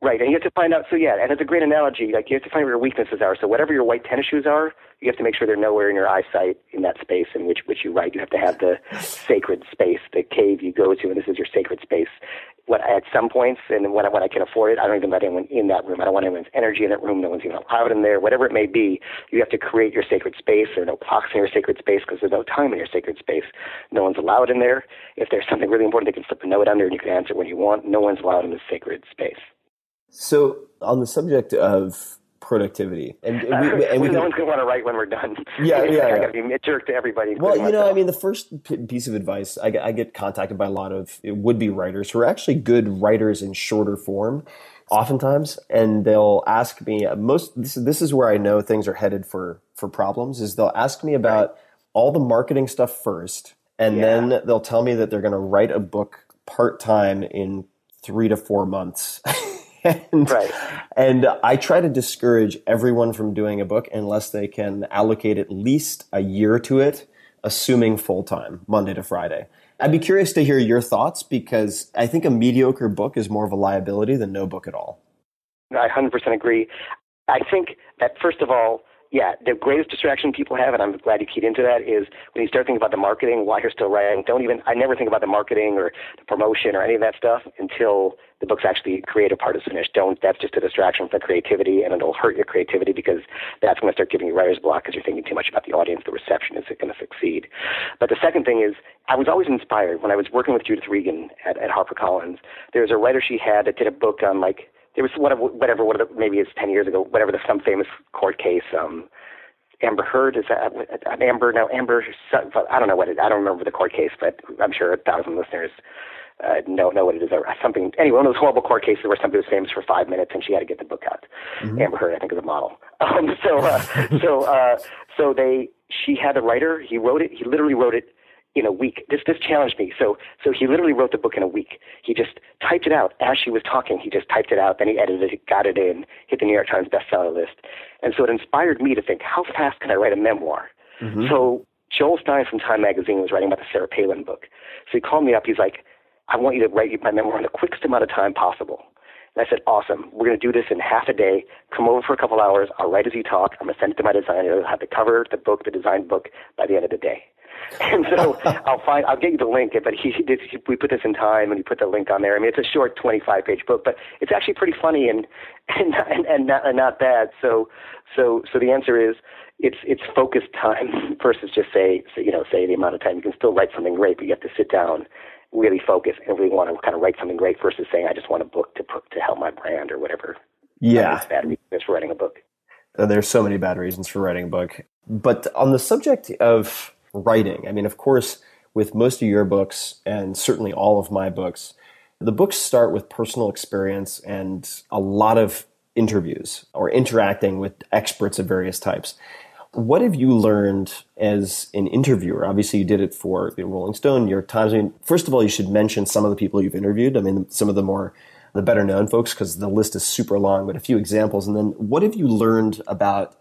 Right, and you have to find out. So yeah, and it's a great analogy. Like you have to find where your weaknesses are. So whatever your white tennis shoes are, you have to make sure they're nowhere in your eyesight in that space in which which you write. You have to have the sacred space, the cave you go to, and this is your sacred space. What at some points, and when I, when I can afford it, I don't even let anyone in that room. I don't want anyone's energy in that room. No one's even allowed in there. Whatever it may be, you have to create your sacred space. There are no clocks in your sacred space because there's no time in your sacred space. No one's allowed in there. If there's something really important, they can slip a note under and you can answer when you want. No one's allowed in the sacred space. So, on the subject of productivity, and, uh, and we, and we no one's going to want to write when we're done. Yeah, yeah, I got to be a jerk to everybody. well, you know, I mean, the first p- piece of advice I get, I get contacted by a lot of would-be writers who are actually good writers in shorter form, oftentimes, and they'll ask me uh, most. This, this is where I know things are headed for for problems. Is they'll ask me about all the marketing stuff first, and Yeah. then they'll tell me that they're going to write a book part time in three to four months. and, Right. and I try to discourage everyone from doing a book unless they can allocate at least a year to it, assuming full time, Monday to Friday. I'd be curious to hear your thoughts because I think a mediocre book is more of a liability than no book at all. I 100% agree. I think that first of all, yeah, the greatest distraction people have, and I'm glad you keyed into that, is when you start thinking about the marketing while you're still writing. Don't even, I never think about the marketing or the promotion or any of that stuff until the book's actually creative part is finished. Don't, that's just a distraction from creativity and it'll hurt your creativity because that's going to start giving you writer's block because you're thinking too much about the audience, the reception, is it going to succeed? But the second thing is, I was always inspired when I was working with Judith Regan at, at HarperCollins. There was a writer she had that did a book on like, there was whatever, whatever, whatever maybe it's 10 years ago, whatever the, some famous court case, um, Amber Heard is that uh, Amber? No, Amber. I don't know what it. I don't remember the court case, but I'm sure a thousand listeners uh, know know what it is. Or something. Anyway, one of those horrible court cases where somebody was famous for five minutes and she had to get the book out. Amber Heard, I think, is a model. Um, so, uh, so, uh, so they. She had a writer. He wrote it. He literally wrote it in a week. This this challenged me. So so he literally wrote the book in a week. He just typed it out as she was talking. He just typed it out. Then he edited it, got it in, hit the New York Times bestseller list, and so it inspired me to think, how fast can I write a memoir? So Joel Stein from Time Magazine was writing about the Sarah Palin book. So he called me up. He's like, I want you to write my memoir in the quickest amount of time possible. And I said, awesome. We're going to do this in half a day. Come over for a couple hours. I'll write as you talk. I'm going to send it to my designer. He'll have the cover, the book, the design book by the end of the day. And so I'll find, I'll get you the link, but he, he, we put this in time and he put the link on there. I mean, it's a short 25 page book, but it's actually pretty funny and, and, and, and not, and not bad. So, so, so the answer is it's, it's focused time versus just say, say, you know, say the amount of time. You can still write something great, but you have to sit down, really focus and really want to kind of write something great versus saying, I just want a book to put, to help my brand or whatever. Yeah. It's bad reasons for writing a book. Uh, There's so many bad reasons for writing a book. But on the subject of writing, I mean, of course, with most of your books and certainly all of my books, the books start with personal experience and a lot of interviews or interacting with experts of various types. What have you learned as an interviewer? Obviously, you did it for the Rolling Stone, New York Times. I mean, first of all, you should mention some of the people you've interviewed. I mean, some of the more the better known folks because the list is super long, but a few examples. And then what have you learned about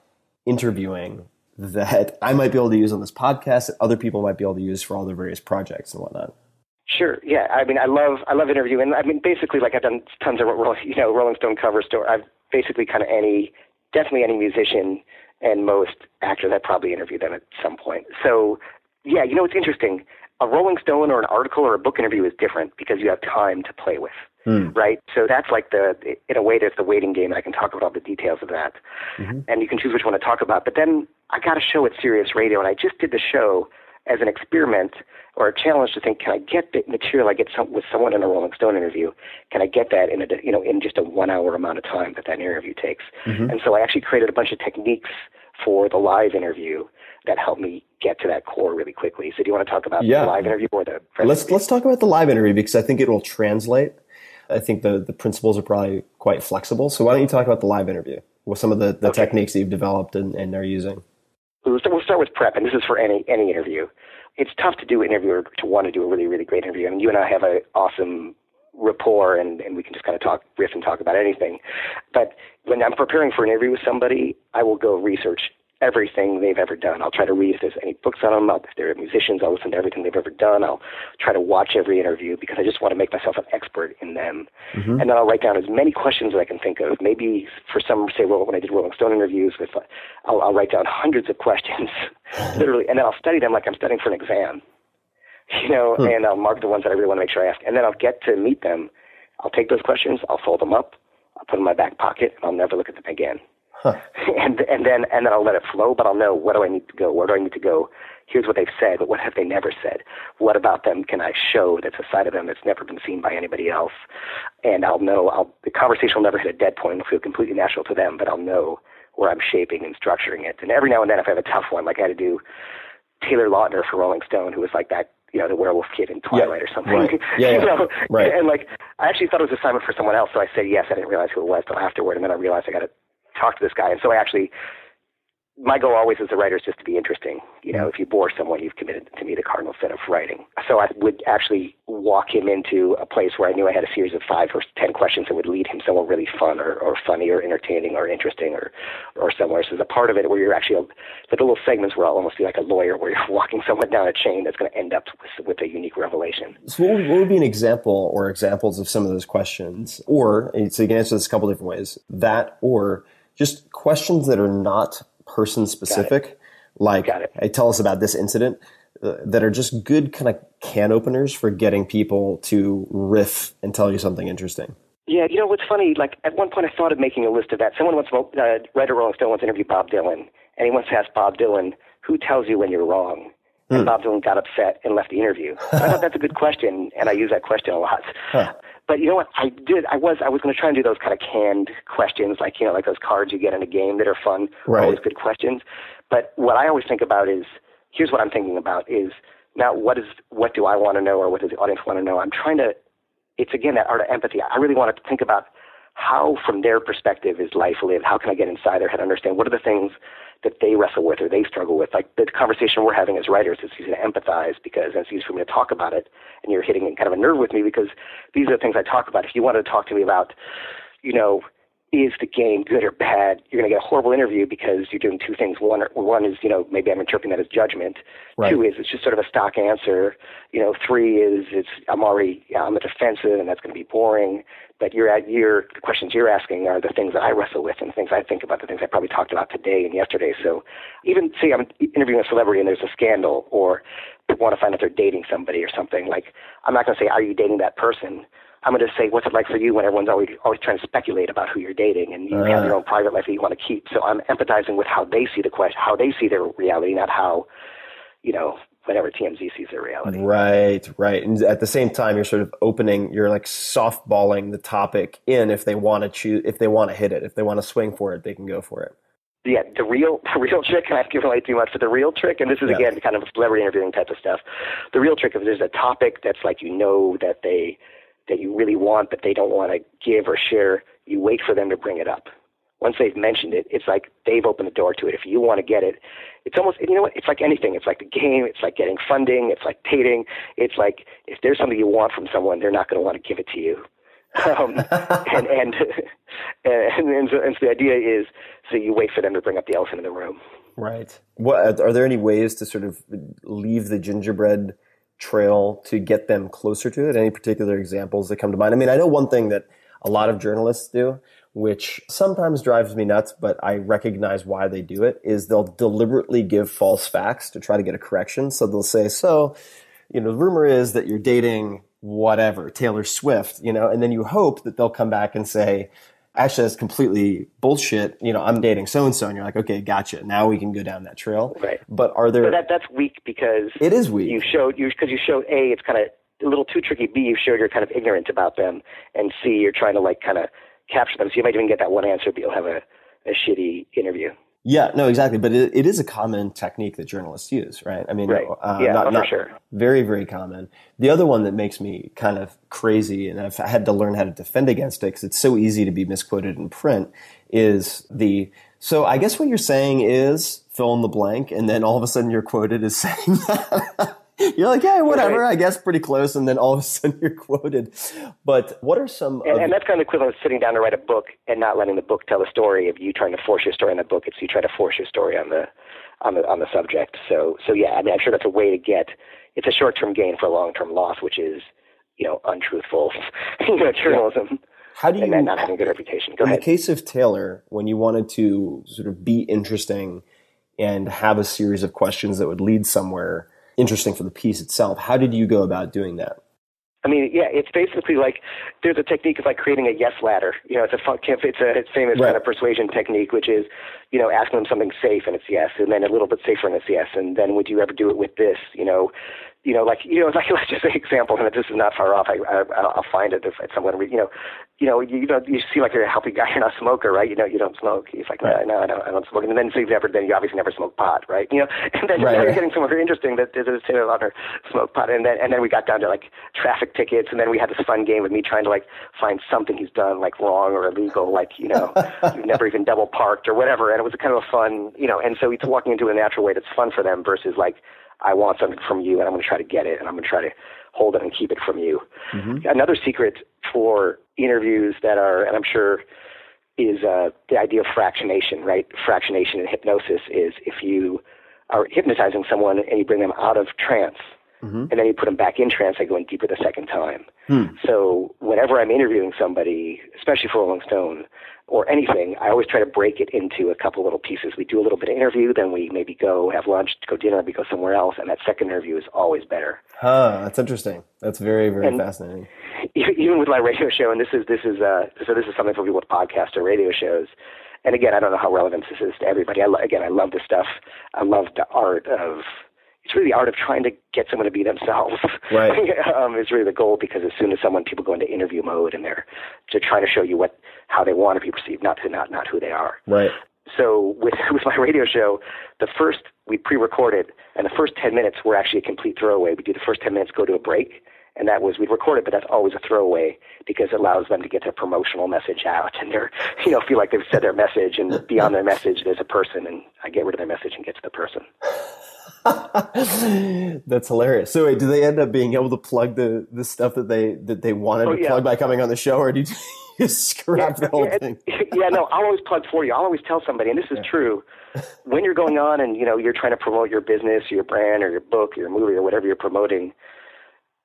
interviewing that I might be able to use on this podcast that other people might be able to use for all their various projects and whatnot? Sure. Yeah. I mean, I love I love interviewing. I mean, basically, like I've done tons of you know Rolling Stone cover story. I've basically kind of any definitely any musician and most actors. I probably interviewed them at some point. So yeah, you know, it's interesting. A Rolling Stone or an article or a book interview is different because you have time to play with, hmm. right? So that's like the in a way there's the waiting game. I can talk about all the details of that, mm-hmm. and you can choose which one to talk about. But then I got a show at Sirius Radio, and I just did the show as an experiment or a challenge to think, can I get the material I get some, with someone in a Rolling Stone interview? Can I get that in a you know in just a one hour amount of time that that interview takes? Mm-hmm. And so I actually created a bunch of techniques for the live interview that helped me get to that core really quickly. So do you want to talk about Yeah. the live interview or the Let's let's talk about the live interview because I think it will translate. I think the the principles are probably quite flexible. So why don't you talk about the live interview? What some of the, the techniques that you've developed and, and are using? We'll start, with prep, and this is for any any interview. It's tough to do an interview or to want to do a really really great interview. I mean, you and I have an awesome rapport, and and we can just kind of talk riff and talk about anything. But when I'm preparing for an interview with somebody, I will go research everything they've ever done. I'll try to read if there's any books on them. I'll, if they're musicians, I'll listen to everything they've ever done. I'll try to watch every interview because I just want to make myself an expert in them. Mm-hmm. And then I'll write down as many questions as I can think of. Maybe for some, say, well, when I did Rolling Stone interviews, with, I'll, I'll write down hundreds of questions, literally, and then I'll study them like I'm studying for an exam. You know, Hmm. and I'll mark the ones that I really want to make sure I ask, and then I'll get to meet them. I'll take those questions, I'll fold them up, I'll put them in my back pocket, and I'll never look at them again. and and then and then I'll let it flow, but I'll know what do I need to go, where do I need to go. Here's what they've said, but what have they never said? What about them can I show that's a side of them that's never been seen by anybody else? And I'll know I'll the conversation will never hit a dead point. It'll feel completely natural to them, but I'll know where I'm shaping and structuring it. And every now and then if I have a tough one, like I had to do Taylor Lautner for Rolling Stone, who was like that, you know, the werewolf kid in Twilight or something. right. Yeah, you yeah. know? Right. And like, I actually thought it was an assignment for someone else, so I said yes. I didn't realize who it was till afterward, and then I realized I got to talk to this guy. And so I actually, my goal always as a writer is just to be interesting. You know, mm-hmm. if you bore someone, you've committed to me the cardinal sin of writing. So I would actually walk him into a place where I knew I had a series of five or ten questions that would lead him somewhere really fun or, or funny or entertaining or interesting or, or somewhere. So there's a part of it where you're actually, like the little segments where I'll almost be like a lawyer where you're walking someone down a chain that's going to end up with, with a unique revelation. So what would, what would be an example or examples of some of those questions? Or, so you can answer this a couple different ways. That or just questions that are not person specific. Like, hey, tell us about this incident uh, that are just good kind of can openers for getting people to riff and tell you something interesting. Yeah, you know what's funny? Like at one point, I thought of making a list of that. Someone once, uh, writer Rolling Stone once interviewed Bob Dylan, and he once asked Bob Dylan, "Who tells you when you're wrong?" And Bob Dylan got upset and left the interview. I thought that's a good question, and I use that question a lot. But you know what? I did. I was. I was going to try and do those kind of canned questions, like you know, like those cards you get in a game that are fun. Right. Always good questions. But what I always think about is, here's what I'm thinking about: is now what is what do I want to know, or what does the audience want to know? I'm trying to it's again that art of empathy. I really wanted to think about how, from their perspective, is life lived? How can I get inside their head, and understand what are the things that they wrestle with or they struggle with? Like the conversation we're having as writers, it's easy to empathize because it's easy for me to talk about it, and you're hitting kind of a nerve with me because these are the things I talk about. If you wanted to talk to me about, you know, is the game good or bad? You're going to get a horrible interview because you're doing two things. One, one is, you know, maybe I'm interpreting that as judgment. Right. Two is it's just sort of a stock answer. You know, three is it's I'm already on the defensive and that's going to be boring. But you're at your the questions you're asking are the things that I wrestle with and the things I think about, the things I probably talked about today and yesterday. So even say I'm interviewing a celebrity and there's a scandal, or I want to find out they're dating somebody or something. Like I'm not going to say, are you dating that person? I'm going to say, what's it like for you when everyone's always always trying to speculate about who you're dating, and you have your ah. own private life that you want to keep. So I'm empathizing with how they see the question, how they see their reality, not how, you know, whatever TMZ sees their reality. Right, right. And at the same time, you're sort of opening, you're like softballing the topic in if they want to choose, if they want to hit it, if they want to swing for it, they can go for it. yeah, the real the real trick, and I give away too much, but the real trick, and this is Yeah. again kind of a celebrity interviewing type of stuff. The real trick if there's a topic that's like you know that they that you really want, but they don't want to give or share, you wait for them to bring it up. Once they've mentioned it, it's like they've opened the door to it. If you want to get it, it's almost you know what? It's like anything. It's like the game. It's like getting funding. It's like dating. It's like if there's something you want from someone, they're not going to want to give it to you. um, and and and, and, so, and so the idea is so you wait for them to bring up the elephant in the room. Right. What are there any ways to sort of leave the gingerbread trail to get them closer to it? Any particular examples that come to mind? I mean, I know one thing that a lot of journalists do, which sometimes drives me nuts, but I recognize why they do it, is they'll deliberately give false facts to try to get a correction. So they'll say, so, you know, the rumor is that you're dating whatever, Taylor Swift, you know, and then you hope that they'll come back and say, actually that's completely bullshit. You know, I'm dating so and so, and you're like, okay, gotcha. Now we can go down that trail. Right. But are there? But that that's weak because it is weak. you showed you because you showed a it's kind of a little too tricky. B you showed you're kind of ignorant about them, and C you're trying to like kind of capture them. So you might even get that one answer, but you'll have a, a shitty interview. yeah, no, exactly. But it, it is a common technique that journalists use, right? I mean, Right. uh, Yeah, not, for not- sure. very, very common. The other one that makes me kind of crazy, and I've had to learn how to defend against it because it's so easy to be misquoted in print, is the. So I guess what you're saying is fill in the blank, and then all of a sudden you're quoted as saying that. You're like, yeah, whatever. Right. I guess pretty close, and then all of a sudden you're quoted. But what are some? And, and that's kind of equivalent of sitting down to write a book and not letting the book tell the story. Of you trying to force your story in the book, it's you try to force your story on the on the on the subject. So so yeah, I mean, I'm sure that's a way to get. It's a short term gain for a long term loss, which is you know untruthful, you know, journalism. Yeah. How do you and not having a good reputation? Go in ahead. the case of Taylor, when you wanted to sort of be interesting and have a series of questions that would lead somewhere interesting for the piece itself, how did you go about doing that? I mean, yeah, it's basically like there's a technique of like creating a yes ladder. You know, it's a fun, it's a famous right. kind of persuasion technique, which is, you know, asking them something safe and it's yes, and then a little bit safer and it's yes, and then would you ever do it with this? You know, you know, like you know, like let's just say example, and this is not far off. I, I I'll find it if someone you know, you know, you, you know, you seem like you're a healthy guy. You're not a smoker, right? You know, you don't smoke. He's like, no, no, I don't, I don't smoke. And then so you've never, then you obviously never smoke pot, right? You know, and then right, you're getting someone very interesting that is a on her smoke pot, and then and then we got down to like traffic tickets, and then we had this fun game with me trying to like find something he's done like wrong or illegal, like you know, you've never even double parked or whatever, and it was kind of a fun, you know, and so it's walking into a natural way that's fun for them versus like I want something from you and I'm going to try to get it and I'm going to try to hold it and keep it from you. Mm-hmm. Another secret for interviews that are, and I'm sure is uh, the idea of fractionation, right? Fractionation in hypnosis is if you are hypnotizing someone and you bring them out of trance mm-hmm. and then you put them back in trance, they go in deeper the second time. Hmm. So whenever I'm interviewing somebody, especially for Rolling Stone, or anything, I always try to break it into a couple little pieces. We do a little bit of interview, then we maybe go have lunch, go dinner, we go somewhere else, and that second interview is always better. Huh, that's interesting. That's very, very and fascinating. Even with my radio show, and this is this is uh, so this is something for people with podcasts or radio shows. And again, I don't know how relevant this is to everybody. I lo- again, I love this stuff. I love the art of it's really the art of trying to get someone to be themselves. Right. um, is really the goal because as soon as someone people go into interview mode and they're to trying to show you what how they want to be perceived, not to not not who they are. Right. So with with my radio show, the first we pre-recorded and the first ten minutes were actually a complete throwaway. We do the first ten minutes, go to a break, and that was we'd record it, but that's always a throwaway because it allows them to get their promotional message out and they're you know feel like they've said their message, and beyond their message, there's a person, and I get rid of their message and get to the person. That's hilarious. So wait, do they end up being able to plug the the stuff that they that they wanted oh, to yeah. plug by coming on the show, or do you just scrap yeah, the whole yeah, thing? Yeah, no, I'll always plug for you. I'll always tell somebody, and this is true. When you're going on and you know you're trying to promote your business, or your brand, or your book, or your movie, or whatever you're promoting,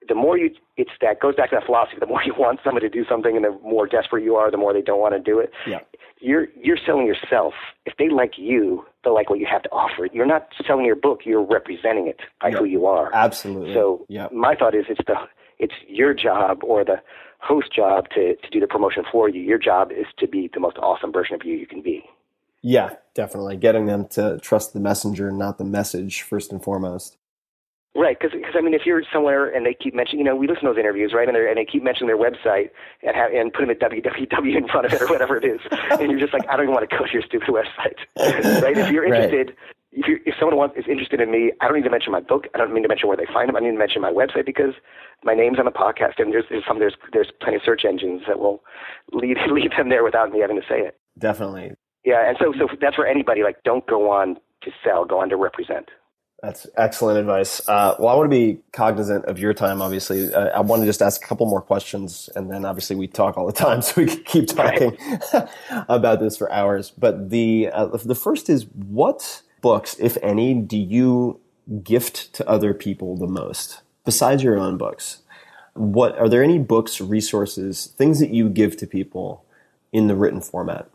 the more you it's that goes back to that philosophy. The more you want somebody to do something, and the more desperate you are, the more they don't want to do it. Yeah. You're you're selling yourself. If they like you, they'll like what you have to offer. You're not selling your book. You're representing it by who you are. Absolutely. So yeah. my thought is it's the it's your job or the host job to to do the promotion for you. Your job is to be the most awesome version of you you can be. Yeah, definitely. Getting them to trust the messenger, not the message, first and foremost. Right, because I mean, if you're somewhere and they keep mentioning, you know, we listen to those interviews, right, and, and they keep mentioning their website and have, and put them at www in front of it or whatever it is, and you're just like, I don't even want to go to your stupid website, right? If you're interested, right. if you if someone wants is interested in me, I don't need to mention my book. I don't mean to mention where they find them. I need to mention my website because my name's on the podcast, and there's there's some there's there's plenty of search engines that will lead lead them there without me having to say it. Definitely. Yeah, and so so that's for anybody. Like, don't go on to sell, go on to represent. That's excellent advice. Uh, well, I want to be cognizant of your time, obviously. Uh, I want to just ask a couple more questions, and then obviously we talk all the time, so we can keep talking right. about this for hours. But the uh, the first is what books, if any, do you gift to other people the most besides your own books? What are there any books, resources, things that you give to people in the written format?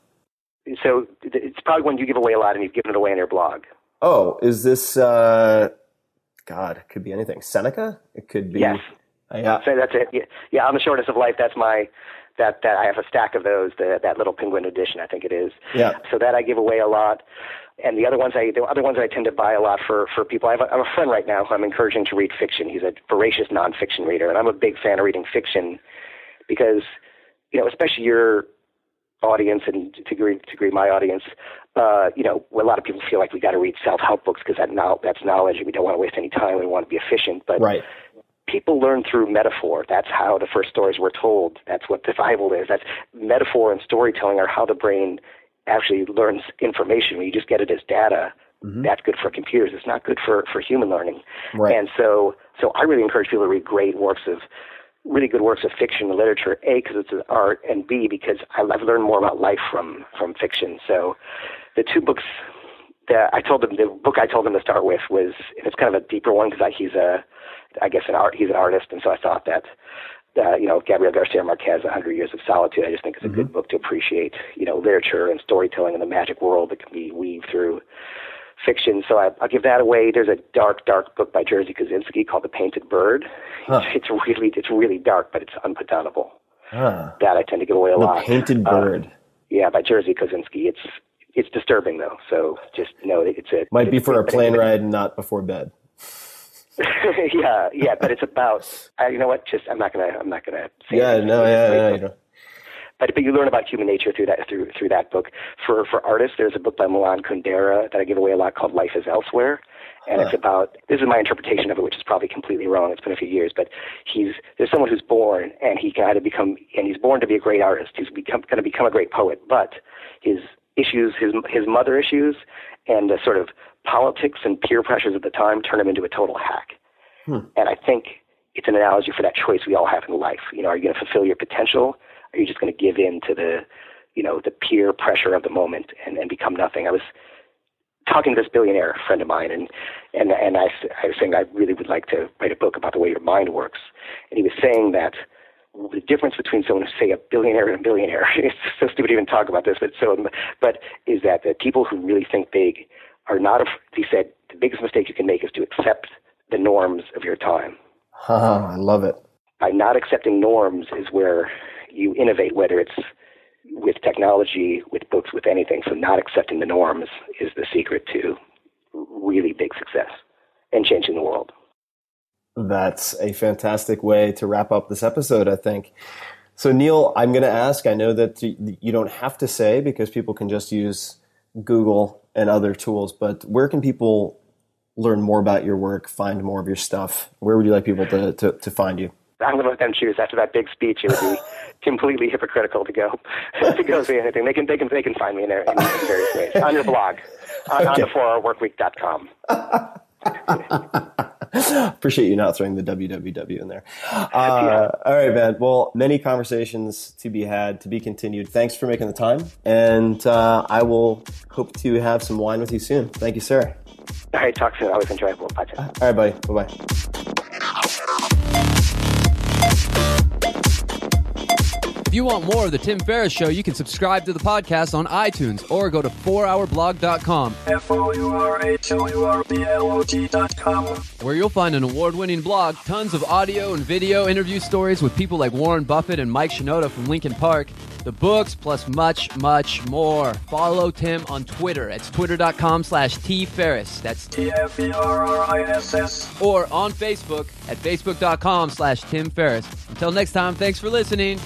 So it's probably one you give away a lot, and you've given it away on your blog oh, is this, uh, God, it could be anything. Seneca? It could be. Yes. Uh, yeah. So that's it. Yeah. yeah, on the shortness of life, that's my, that, that I have a stack of those, the, that little penguin edition, I think it is. Yeah. So that I give away a lot. And the other ones I, the other ones I tend to buy a lot for, for people. I have a, I have a friend right now who I'm encouraging to read fiction. He's a voracious nonfiction reader, and I'm a big fan of reading fiction because, you know, especially your audience and to degree, to degree my audience, uh, you know, a lot of people feel like we got to read self-help books because that now that's knowledge and we don't want to waste any time. We want to be efficient, but right. people learn through metaphor. That's how the first stories were told. That's what the Bible is. That's metaphor and storytelling are how the brain actually learns information. When you just get it as data, that's good for computers. It's not good for for human learning. Right. And so so I really encourage people to read great works of really good works of fiction and literature. A because it's an art, and B because I, I've learned more about life from from fiction. So the two books that I told them the book I told them to start with was and it's kind of a deeper one because he's a I guess an art he's an artist, and so I thought that uh, you know, Gabriel Garcia Marquez, A Hundred Years of Solitude. I just think it's a Mm-hmm. good book to appreciate, you know, literature and storytelling and the magic world that can be weaved through fiction. So I, I'll give that away. There's a dark, dark book by Jerzy Kosinski called The Painted Bird. It's, it's really, it's really dark, but it's unputdownable. Ah, That I tend to give away a the lot. painted Uh, bird yeah, by Jerzy Kosinski. It's it's disturbing though. So just know that it's a might be for a plane ride and not before bed. yeah, yeah, but it's about. Uh, you know what? Just I'm not gonna. I'm not gonna. Say Yeah, no, It's yeah, yeah, know. but but you learn about human nature through that through through that book. For for artists, there's a book by Milan Kundera that I give away a lot called Life is Elsewhere, and it's about this is my interpretation of it, which is probably completely wrong. It's been a few years, but he's there's someone who's born and he can either become and he's born to be a great artist. He's become going to become a great poet, but his issues, his his mother issues, and the sort of politics and peer pressures of the time turn him into a total hack. Hmm. And I think it's an analogy for that choice we all have in life. You know, are you going to fulfill your potential? Are you just going to give in to the, you know, the peer pressure of the moment and, and become nothing? I was talking to this billionaire friend of mine, and and and I, s- I was saying I really would like to write a book about the way your mind works, and he was saying that the difference between someone who's say a billionaire and a billionaire it's so stupid to even talk about this, but so but is that the people who really think big are not. af- He said the biggest mistake you can make is to accept the norms of your time Haha, I love it. by not accepting norms is where you innovate, whether it's with technology, with books, with anything. So not accepting the norms is the secret to really big success and changing the world. That's a fantastic way to wrap up this episode, I think. So, Neil, I'm going to ask. I know that you don't have to say because people can just use Google and other tools, but where can people learn more about your work, find more of your stuff? Where would you like people to, to, to find you? I'm going to let them choose. After that big speech, it would be completely hypocritical to go to go say anything. They can they can they can find me in, there, in various ways on your blog on, on the 4hourworkweek.com. Appreciate you not throwing the www in there. Uh, all right, man. Well, many conversations to be had, to be continued. Thanks for making the time, and uh, I will hope to have some wine with you soon. Thank you, sir. All right, talk soon. Always enjoyable. Bye. All right, buddy. Bye bye. If you want more of the Tim Ferriss Show, you can subscribe to the podcast on iTunes or go to 4hourblog.com, F-O-U-R-H-O-U-R-B-L-O-G.com. where you'll find an award-winning blog, tons of audio and video interview stories with people like Warren Buffett and Mike Shinoda from Linkin Park, the books, plus much, much more. Follow Tim on Twitter. It's twitter.com slash tferriss. That's T-F-E-R-R-I-S-S. or on Facebook at facebook.com slash Tim Ferriss. Until next time, thanks for listening.